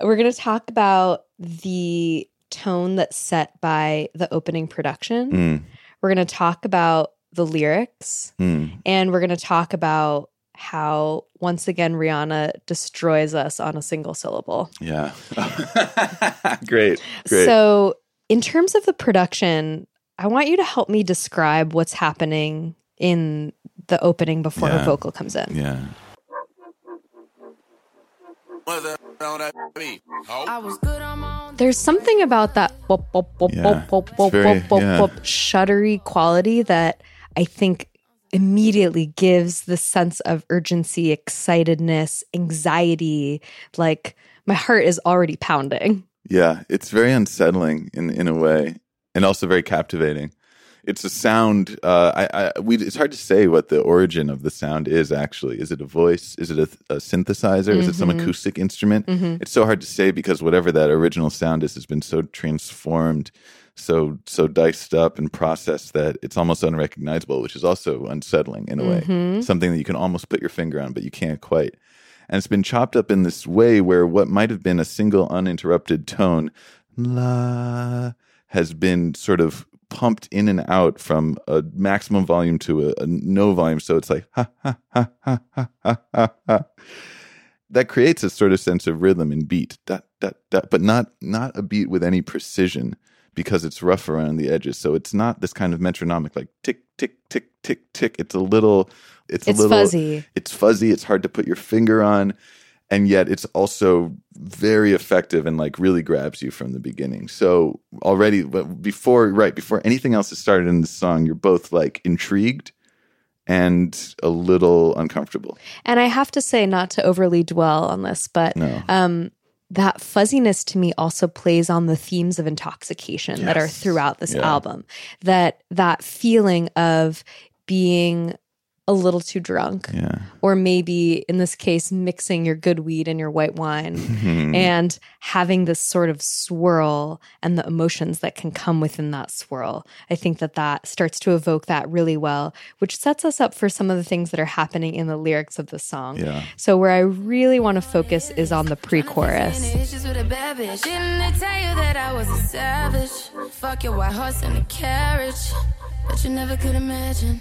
Speaker 4: we're gonna talk about the tone that's set by the opening production.
Speaker 3: Mm,
Speaker 4: We're gonna talk about the lyrics,
Speaker 3: mm.
Speaker 4: and we're gonna talk about how once again Rihanna destroys us on a single syllable.
Speaker 3: Yeah, great, great.
Speaker 4: So, in terms of the production, I want you to help me describe what's happening in the opening before
Speaker 3: Yeah.
Speaker 4: her vocal comes in.
Speaker 3: yeah,
Speaker 2: I was good on my own.
Speaker 4: There's something about that
Speaker 3: very- yeah.
Speaker 4: shuddery quality that I think immediately gives the sense of urgency, excitedness, anxiety. Like my heart is already pounding.
Speaker 3: yeah. It's very unsettling in in a way, and also very captivating. It's a sound. Uh, I, I, we, it's hard to say what the origin of the sound is. Actually, is it a voice? Is it a, a synthesizer? Is it some
Speaker 4: Mhm.
Speaker 3: acoustic instrument?
Speaker 4: Mhm.
Speaker 3: It's so hard to say because whatever that original sound is has been so transformed, so so diced up and processed that it's almost unrecognizable, which is also unsettling in a way.
Speaker 4: Mhm.
Speaker 3: Something that you can almost put your finger on, but you can't quite. And it's been chopped up in this way where what might have been a single uninterrupted tone, la, has been sort of pumped in and out from a maximum volume to a, a no volume. So it's like ha ha ha ha ha ha ha. ha. That creates a sort of sense of rhythm and beat, dot, dot, dot, but not not a beat with any precision because it's rough around the edges. So it's not this kind of metronomic like tick tick tick tick tick. It's a little it's,
Speaker 4: It's
Speaker 3: a little
Speaker 4: fuzzy.
Speaker 3: it's fuzzy it's hard to put your finger on and yet it's also very effective and like really grabs you from the beginning so already but before right before anything else has started in the song you're both like intrigued and a little uncomfortable
Speaker 4: And I have to say, not to overly dwell on this, but
Speaker 3: no
Speaker 4: um, that fuzziness to me also plays on the themes of intoxication that are throughout this
Speaker 3: Yeah.
Speaker 4: album. That that feeling of being a little too drunk,
Speaker 3: yeah
Speaker 4: or maybe in this case, mixing your good weed and your white wine. And having this sort of swirl and the emotions that can come within that swirl. I think that that starts to evoke that really well, which sets us up for some of the things that are happening in the lyrics of the song.
Speaker 3: yeah
Speaker 4: So, where I really want to focus is on the pre chorus.
Speaker 2: Any issues with a bad bitch? Didn't they tell you that I was a savage? Fuck your white horse and a carriage. But you never could imagine.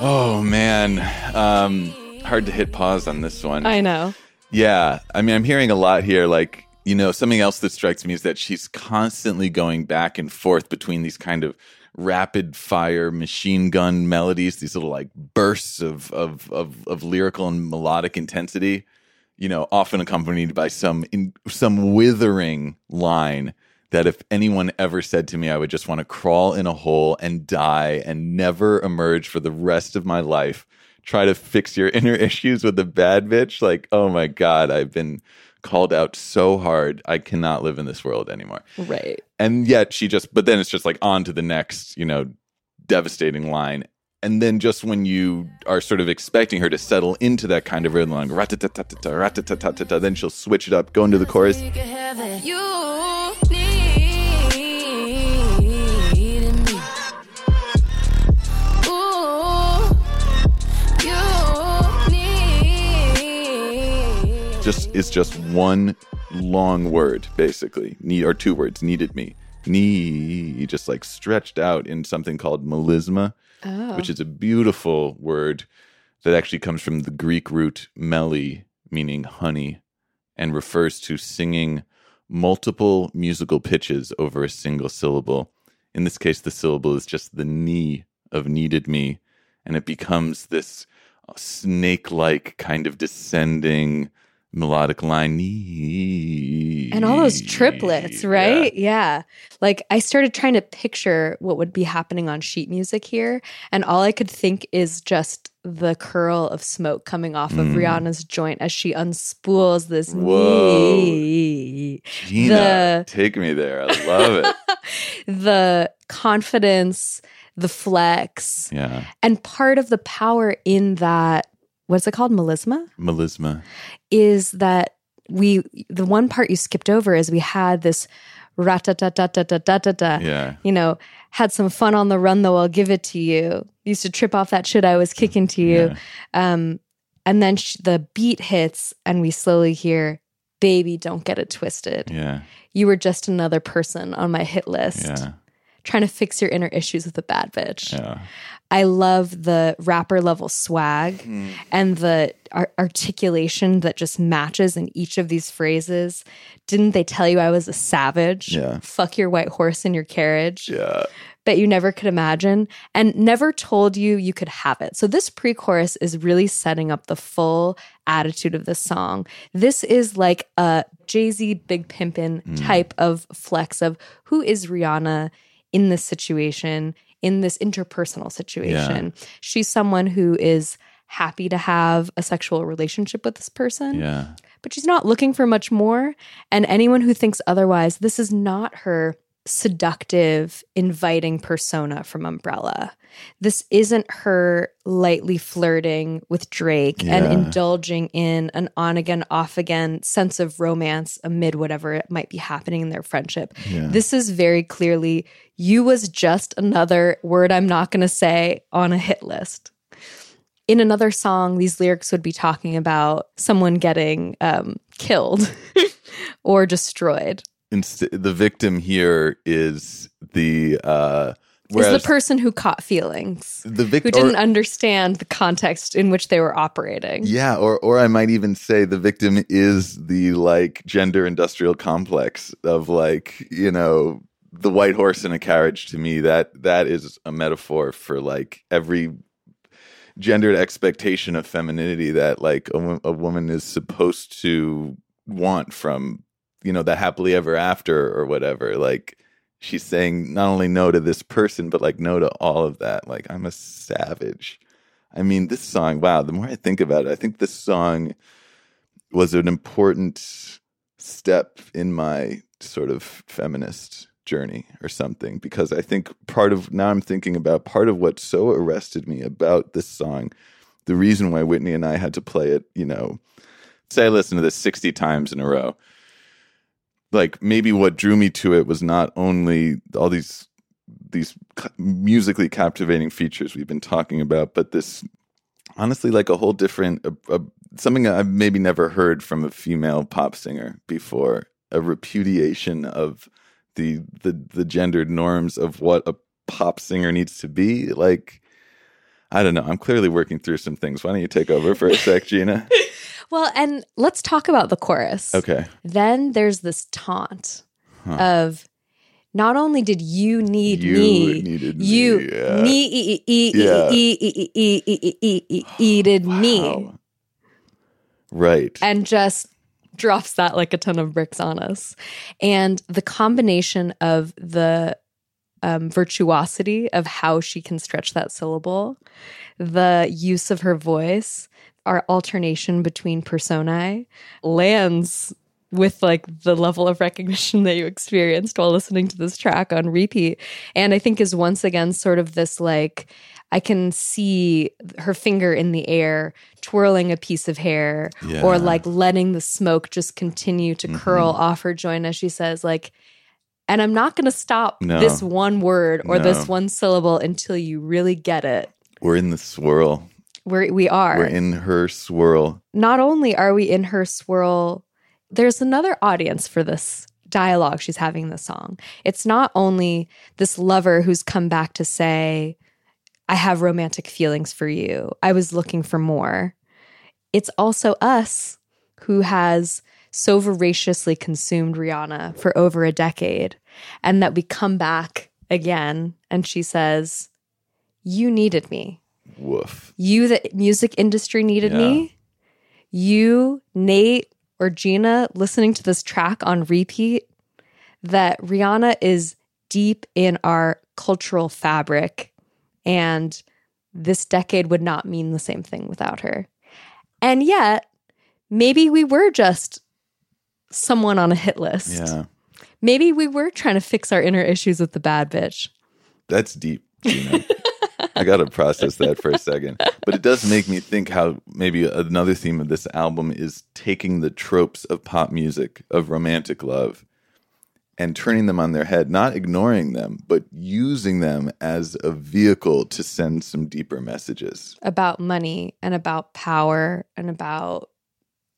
Speaker 3: Oh man um hard to hit pause on this one
Speaker 4: I know.
Speaker 3: Yeah, I mean, I'm hearing a lot here. Like, you know, something else that strikes me is that she's constantly going back and forth between these kind of rapid fire machine gun melodies, these little like bursts of of of, of lyrical and melodic intensity, you know, often accompanied by some in, some withering line that if anyone ever said to me I would just want to crawl in a hole and die and never emerge for the rest of my life, try to fix your inner issues with a bad bitch, like, oh my god, I've been called out so hard. I cannot live in this world anymore
Speaker 4: Right.
Speaker 3: and yet she just but then it's just like on to the next you know devastating line and then just when you are sort of expecting her to settle into that kind of rhythm like then she'll switch it up go into the chorus
Speaker 2: You need.
Speaker 3: just one long word basically. Need or two words. Needed me. Knee just like stretched out in something called melisma oh. which is a beautiful word that actually comes from the greek root meli meaning honey and refers to singing multiple musical pitches over a single syllable. In this case the syllable is just the knee of needed me and it becomes this snake like kind of descending melodic line
Speaker 4: And all those triplets, right? Yeah. Like I started trying to picture what would be happening on sheet music here. And all I could think is just the curl of smoke coming off of Rihanna's joint as she unspools this
Speaker 3: Mm. Whoa.
Speaker 4: knee.
Speaker 3: Gina,
Speaker 4: The-
Speaker 3: take me there. I love it.
Speaker 4: The confidence, the flex,
Speaker 3: yeah.
Speaker 4: and part of the power in that, what's it called? Melisma?
Speaker 3: Melisma.
Speaker 4: is that we the one part you skipped over is we had this rat-a-tat-tat-tat-tat-tat.
Speaker 3: Yeah.
Speaker 4: You know, had some fun on the run though, I'll give it to you. Used to trip off that shit I was kicking to you. Um and then sh- the beat hits and we slowly hear baby don't get it twisted.
Speaker 3: Yeah.
Speaker 4: You were just another person on my hit list
Speaker 3: Yeah.
Speaker 4: trying to fix your inner issues with a bad bitch.
Speaker 3: Yeah.
Speaker 4: I love the rapper level swag
Speaker 3: Hmm.
Speaker 4: and the ar- articulation that just matches in each of these phrases. Didn't they tell you I was a savage?
Speaker 3: Yeah.
Speaker 4: Fuck your white horse in your carriage.
Speaker 3: Yeah.
Speaker 4: Bet you never could imagine and never told you you could have it. So this pre chorus is really setting up the full attitude of the song. This is like a Jay Z Big Pimpin'
Speaker 3: Hmm.
Speaker 4: type of flex of who is Rihanna in this situation, in this interpersonal situation. She's someone who is happy to have a sexual relationship with this person
Speaker 3: Yeah.
Speaker 4: but she's not looking for much more. And anyone who thinks otherwise, this is not her seductive, inviting persona from Umbrella. This isn't her lightly flirting with Drake and indulging in an on again, off again sense of romance amid whatever it might be happening in their friendship. This is very clearly you was just another word I'm not going to say on a hit list in another song, these lyrics would be talking about someone getting um, killed or destroyed.
Speaker 3: Inst- the victim here is the uh
Speaker 4: Is the person who caught feelings,
Speaker 3: the
Speaker 4: who didn't understand the context in which they were operating.
Speaker 3: Yeah, or or I might even say the victim is the like gender industrial complex of like, you know, the white horse in a carriage to me that that is a metaphor for like every gendered expectation of femininity that like a, a woman is supposed to want from you know the happily ever after or whatever like she's saying not only no to this person but like no to all of that like i'm a savage I mean, this song, wow, the more I think about it, I think this song was an important step in my sort of feminist journey or something because I think part of now I'm thinking about part of what so arrested me about this song, the reason why Whitney and I had to play it, you know, say I listened to this 60 times in a row. Like maybe what drew me to it was not only all these these musically captivating features we've been talking about, but this honestly like a whole different something I've maybe never heard from a female pop singer before a repudiation of the the the gendered norms of what a pop singer needs to be like I don't know. I'm clearly working through some things. Why don't you take over for a sec, Gina?
Speaker 4: Well, and let's talk about the chorus.
Speaker 3: Okay.
Speaker 4: Then there's this taunt of not only did you need
Speaker 3: You
Speaker 4: me,
Speaker 3: needed
Speaker 4: you
Speaker 3: me, yeah.
Speaker 4: nee- e- e-
Speaker 3: Yeah.
Speaker 4: e- e- e- e- e- e- e- eated me.
Speaker 3: Right.
Speaker 4: and just drops that like a ton of bricks on us. And the combination of the um, virtuosity of how she can stretch that syllable, the use of her voice, our alternation between personae lands with like the level of recognition that you experienced while listening to this track on repeat. And I think is once again sort of this like, I can see her finger in the air twirling a piece of hair
Speaker 3: Yeah.
Speaker 4: or like letting the smoke just continue to curl
Speaker 3: Mm-hmm.
Speaker 4: off her joint as she says, like, and I'm not going to stop
Speaker 3: No.
Speaker 4: this one word or
Speaker 3: No.
Speaker 4: this one syllable until you really get it.
Speaker 3: We're in the swirl.
Speaker 4: Where we are.
Speaker 3: We're in her swirl.
Speaker 4: not only are we in her swirl, there's another audience for this dialogue she's having in the song. It's not only this lover who's come back to say, I have romantic feelings for you. I was looking for more. It's also us who has so voraciously consumed Rihanna for over a decade, and that we come back again and she says, You needed me
Speaker 3: Woof.
Speaker 4: you the music industry needed
Speaker 3: Yeah.
Speaker 4: me you nate or gina listening to this track on repeat that rihanna is deep in our cultural fabric and this decade would not mean the same thing without her and yet maybe we were just someone on a hit list
Speaker 3: Yeah.
Speaker 4: maybe we were trying to fix our inner issues with the bad bitch
Speaker 3: That's deep, Gina. I got to process that for a second. But it does make me think how maybe another theme of this album is taking the tropes of pop music, of romantic love, and turning them on their head, not ignoring them, but using them as a vehicle to send some deeper messages.
Speaker 4: about money and about power and about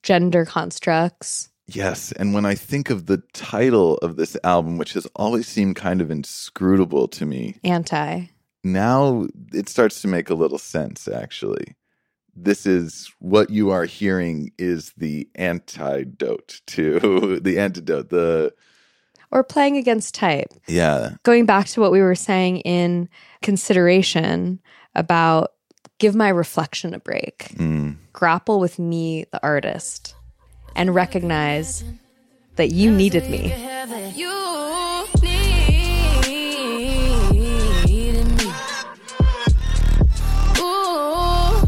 Speaker 4: gender constructs.
Speaker 3: Yes. And when I think of the title of this album, which has always seemed kind of inscrutable to me,
Speaker 4: Anti.
Speaker 3: now it starts to make a little sense actually this is what you are hearing is the antidote to the antidote the
Speaker 4: Or playing against type.
Speaker 3: yeah
Speaker 4: Going back to what we were saying in consideration about give my reflection a break,
Speaker 3: mm,
Speaker 4: grapple with me, the artist, and recognize that you needed me.
Speaker 2: You needed me. Ooh,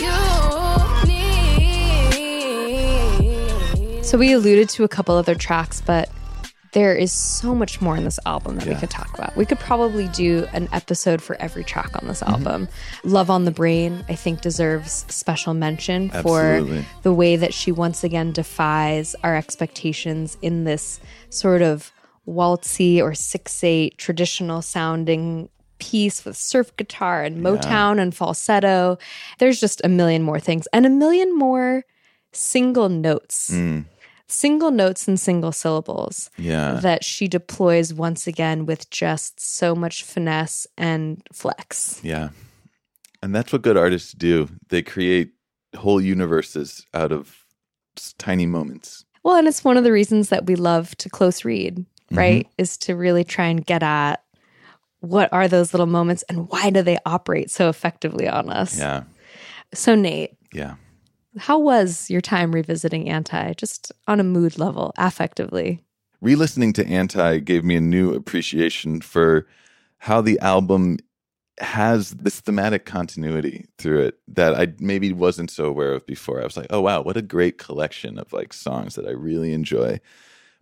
Speaker 2: you need.
Speaker 4: So we alluded to a couple other tracks, but there is so much more in this album that we could talk about. We could probably do an episode for every track on this album. Love on the Brain, I think, deserves special mention
Speaker 3: Absolutely.
Speaker 4: for the way that she once again defies our expectations in this sort of waltzy or 6 8 traditional sounding piece with surf guitar and Motown and falsetto. There's just a million more things and a million more single notes mm. Single notes and single syllables
Speaker 3: yeah.
Speaker 4: that she deploys once again with just so much finesse and flex.
Speaker 3: yeah. And that's what good artists do. They create whole universes out of tiny moments.
Speaker 4: Well, and it's one of the reasons that we love to close read, mm-hmm. right? Is to really try and get at what are those little moments and why do they operate so effectively on us?
Speaker 3: yeah.
Speaker 4: So, Nate,
Speaker 3: yeah
Speaker 4: how was your time revisiting Anti, just on a mood level, affectively?
Speaker 3: re-listening to anti gave me a new appreciation for how the album has this thematic continuity through it that I maybe wasn't so aware of before. I was like, oh wow, what a great collection of like songs that I really enjoy.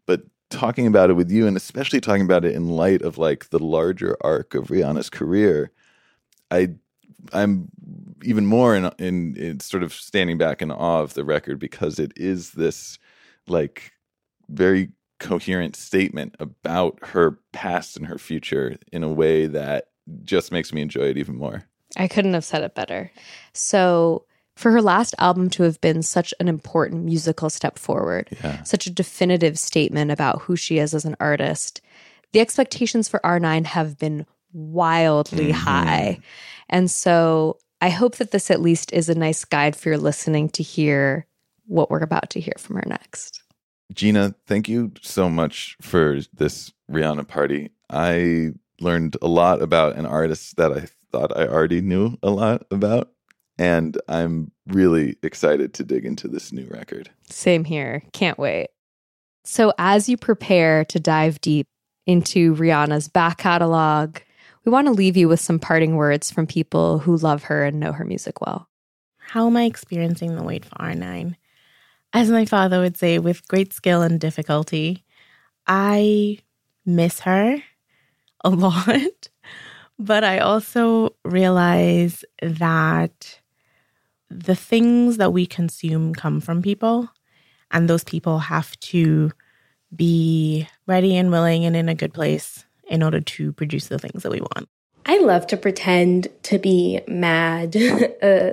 Speaker 3: But talking about it with you and especially talking about it in light of like the larger arc of Rihanna's career, I I'm even more in, in in sort of standing back in awe of the record because it is this like very coherent statement about her past and her future in a way that just makes me enjoy it even more.
Speaker 4: I couldn't have said it better. So, for her last album to have been such an important musical step forward,
Speaker 3: Yeah.
Speaker 4: such a definitive statement about who she is as an artist, the expectations for R9 have been wildly mm-hmm. high. And so, I hope that this at least is a nice guide for your listening to hear what we're about to hear from her next.
Speaker 3: Gina, thank you so much for this Rihanna party. I learned a lot about an artist that I thought I already knew a lot about. And I'm really excited to dig into this new record.
Speaker 4: Same here. Can't wait. So, as you prepare to dive deep into Rihanna's back catalog, we want to leave you with some parting words from people who love her and know her music well.
Speaker 8: How am I experiencing the wait for R9? As my father would say, with great skill and difficulty, I miss her a lot. But I also realize that the things that we consume come from people, and those people have to be ready and willing and in a good place in order to produce the things that we want.
Speaker 9: I love to pretend to be mad uh,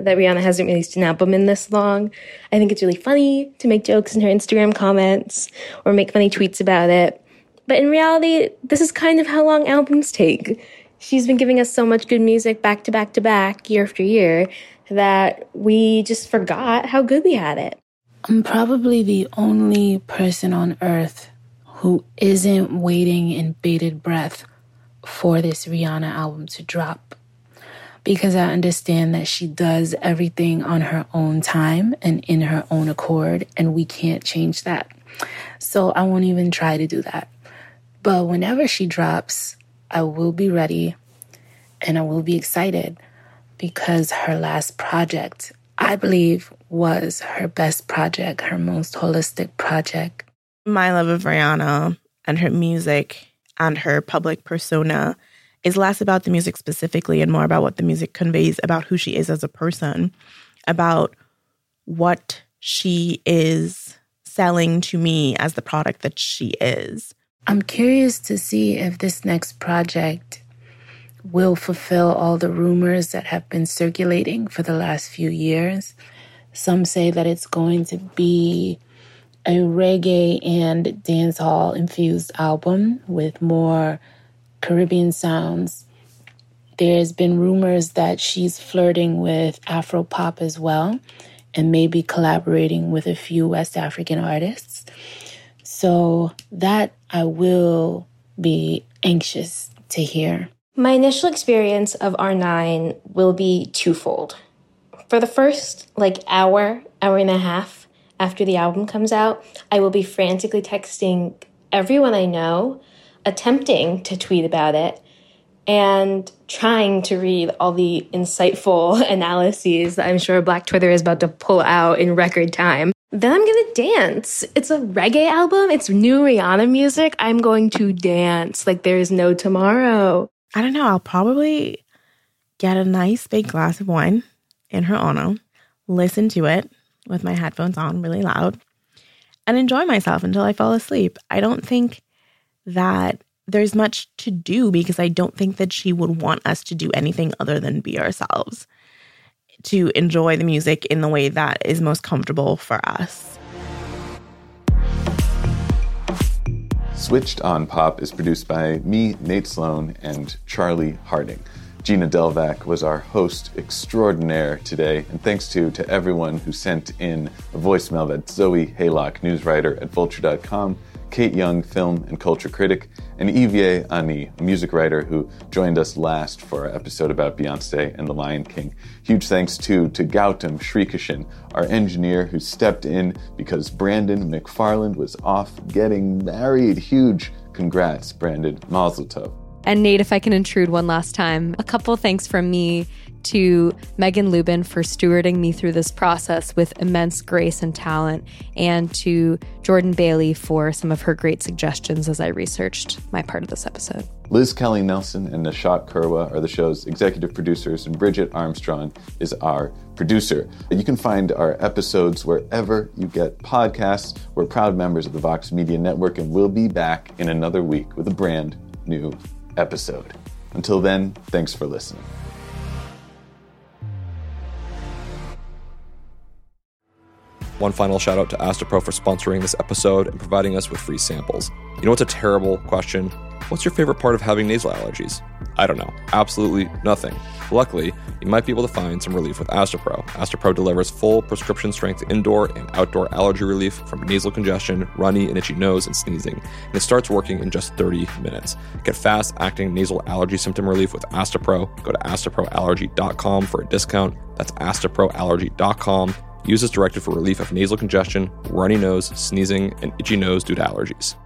Speaker 9: that Rihanna hasn't released an album in this long. I think it's really funny to make jokes in her Instagram comments or make funny tweets about it. But in reality, this is kind of how long albums take. She's been giving us so much good music back to back to back, year after year, that we just forgot how good we had it.
Speaker 10: I'm probably the only person on earth who isn't waiting in bated breath for this Rihanna album to drop. Because I understand that she does everything on her own time and in her own accord, and we can't change that. So I won't even try to do that. But whenever she drops, I will be ready and I will be excited because her last project, I believe, was her best project, her most holistic project.
Speaker 8: My love of Rihanna and her music and her public persona is less about the music specifically and more about what the music conveys about who she is as a person, about what she is selling to me as the product that she is.
Speaker 10: I'm curious to see if this next project will fulfill all the rumors that have been circulating for the last few years. Some say that it's going to be a reggae and dancehall infused album with more Caribbean sounds. There's been rumors that she's flirting with Afro pop as well and maybe collaborating with a few West African artists. So that I will be anxious to hear.
Speaker 9: My initial experience of R9 will be twofold. For the first, like, hour, hour and a half after the album comes out, I will be frantically texting everyone I know, attempting to tweet about it, and trying to read all the insightful analyses that I'm sure Black Twitter is about to pull out in record time. Then I'm gonna dance. It's a reggae album, it's new Rihanna music. I'm going to dance like there is no tomorrow.
Speaker 8: I don't know, I'll probably get a nice big glass of wine in her honor, listen to it with my headphones on really loud, and enjoy myself until I fall asleep. I don't think that there's much to do because I don't think that she would want us to do anything other than be ourselves, to enjoy the music in the way that is most comfortable for us.
Speaker 3: Switched on Pop is produced by me, Nate Sloan, and Charlie Harding. Gina Delvac was our host extraordinaire today, and thanks to to everyone who sent in a voicemail. That Zoe Haylock, news writer at Vulture.com, Kate Young, film and culture critic, and Ivie Ani, a music writer who joined us last for our episode about Beyonce and The Lion King. Huge thanks too to Gautam Shrikishan, our engineer who stepped in because Brandon McFarland was off getting married. Huge congrats, Brandon. Mazel tov.
Speaker 4: And Nate, if I can intrude one last time, a couple thanks from me to Megan Lubin for stewarding me through this process with immense grace and talent, and to Jordan Bailey for some of her great suggestions as I researched my part of this episode.
Speaker 3: Liz Kelly Nelson and Nishat Kurwa are the show's executive producers, and Bridget Armstrong is our producer. You can find our episodes wherever you get podcasts. We're proud members of the Vox Media Network, and we'll be back in another week with a brand new episode. Until then, thanks for listening.
Speaker 6: One final shout out to Astepro for sponsoring this episode and providing us with free samples. You know what's a terrible question? What's your favorite part of having nasal allergies? I don't know. Absolutely nothing. Luckily, you might be able to find some relief with Astepro. Astepro delivers full prescription strength indoor and outdoor allergy relief from nasal congestion, runny and itchy nose, and sneezing. And it starts working in just 30 minutes. Get fast acting nasal allergy symptom relief with Astepro. Go to asteproallergy.com for a discount. That's asteproallergy.com. Use as directed for relief of nasal congestion, runny nose, sneezing, and itchy nose due to allergies.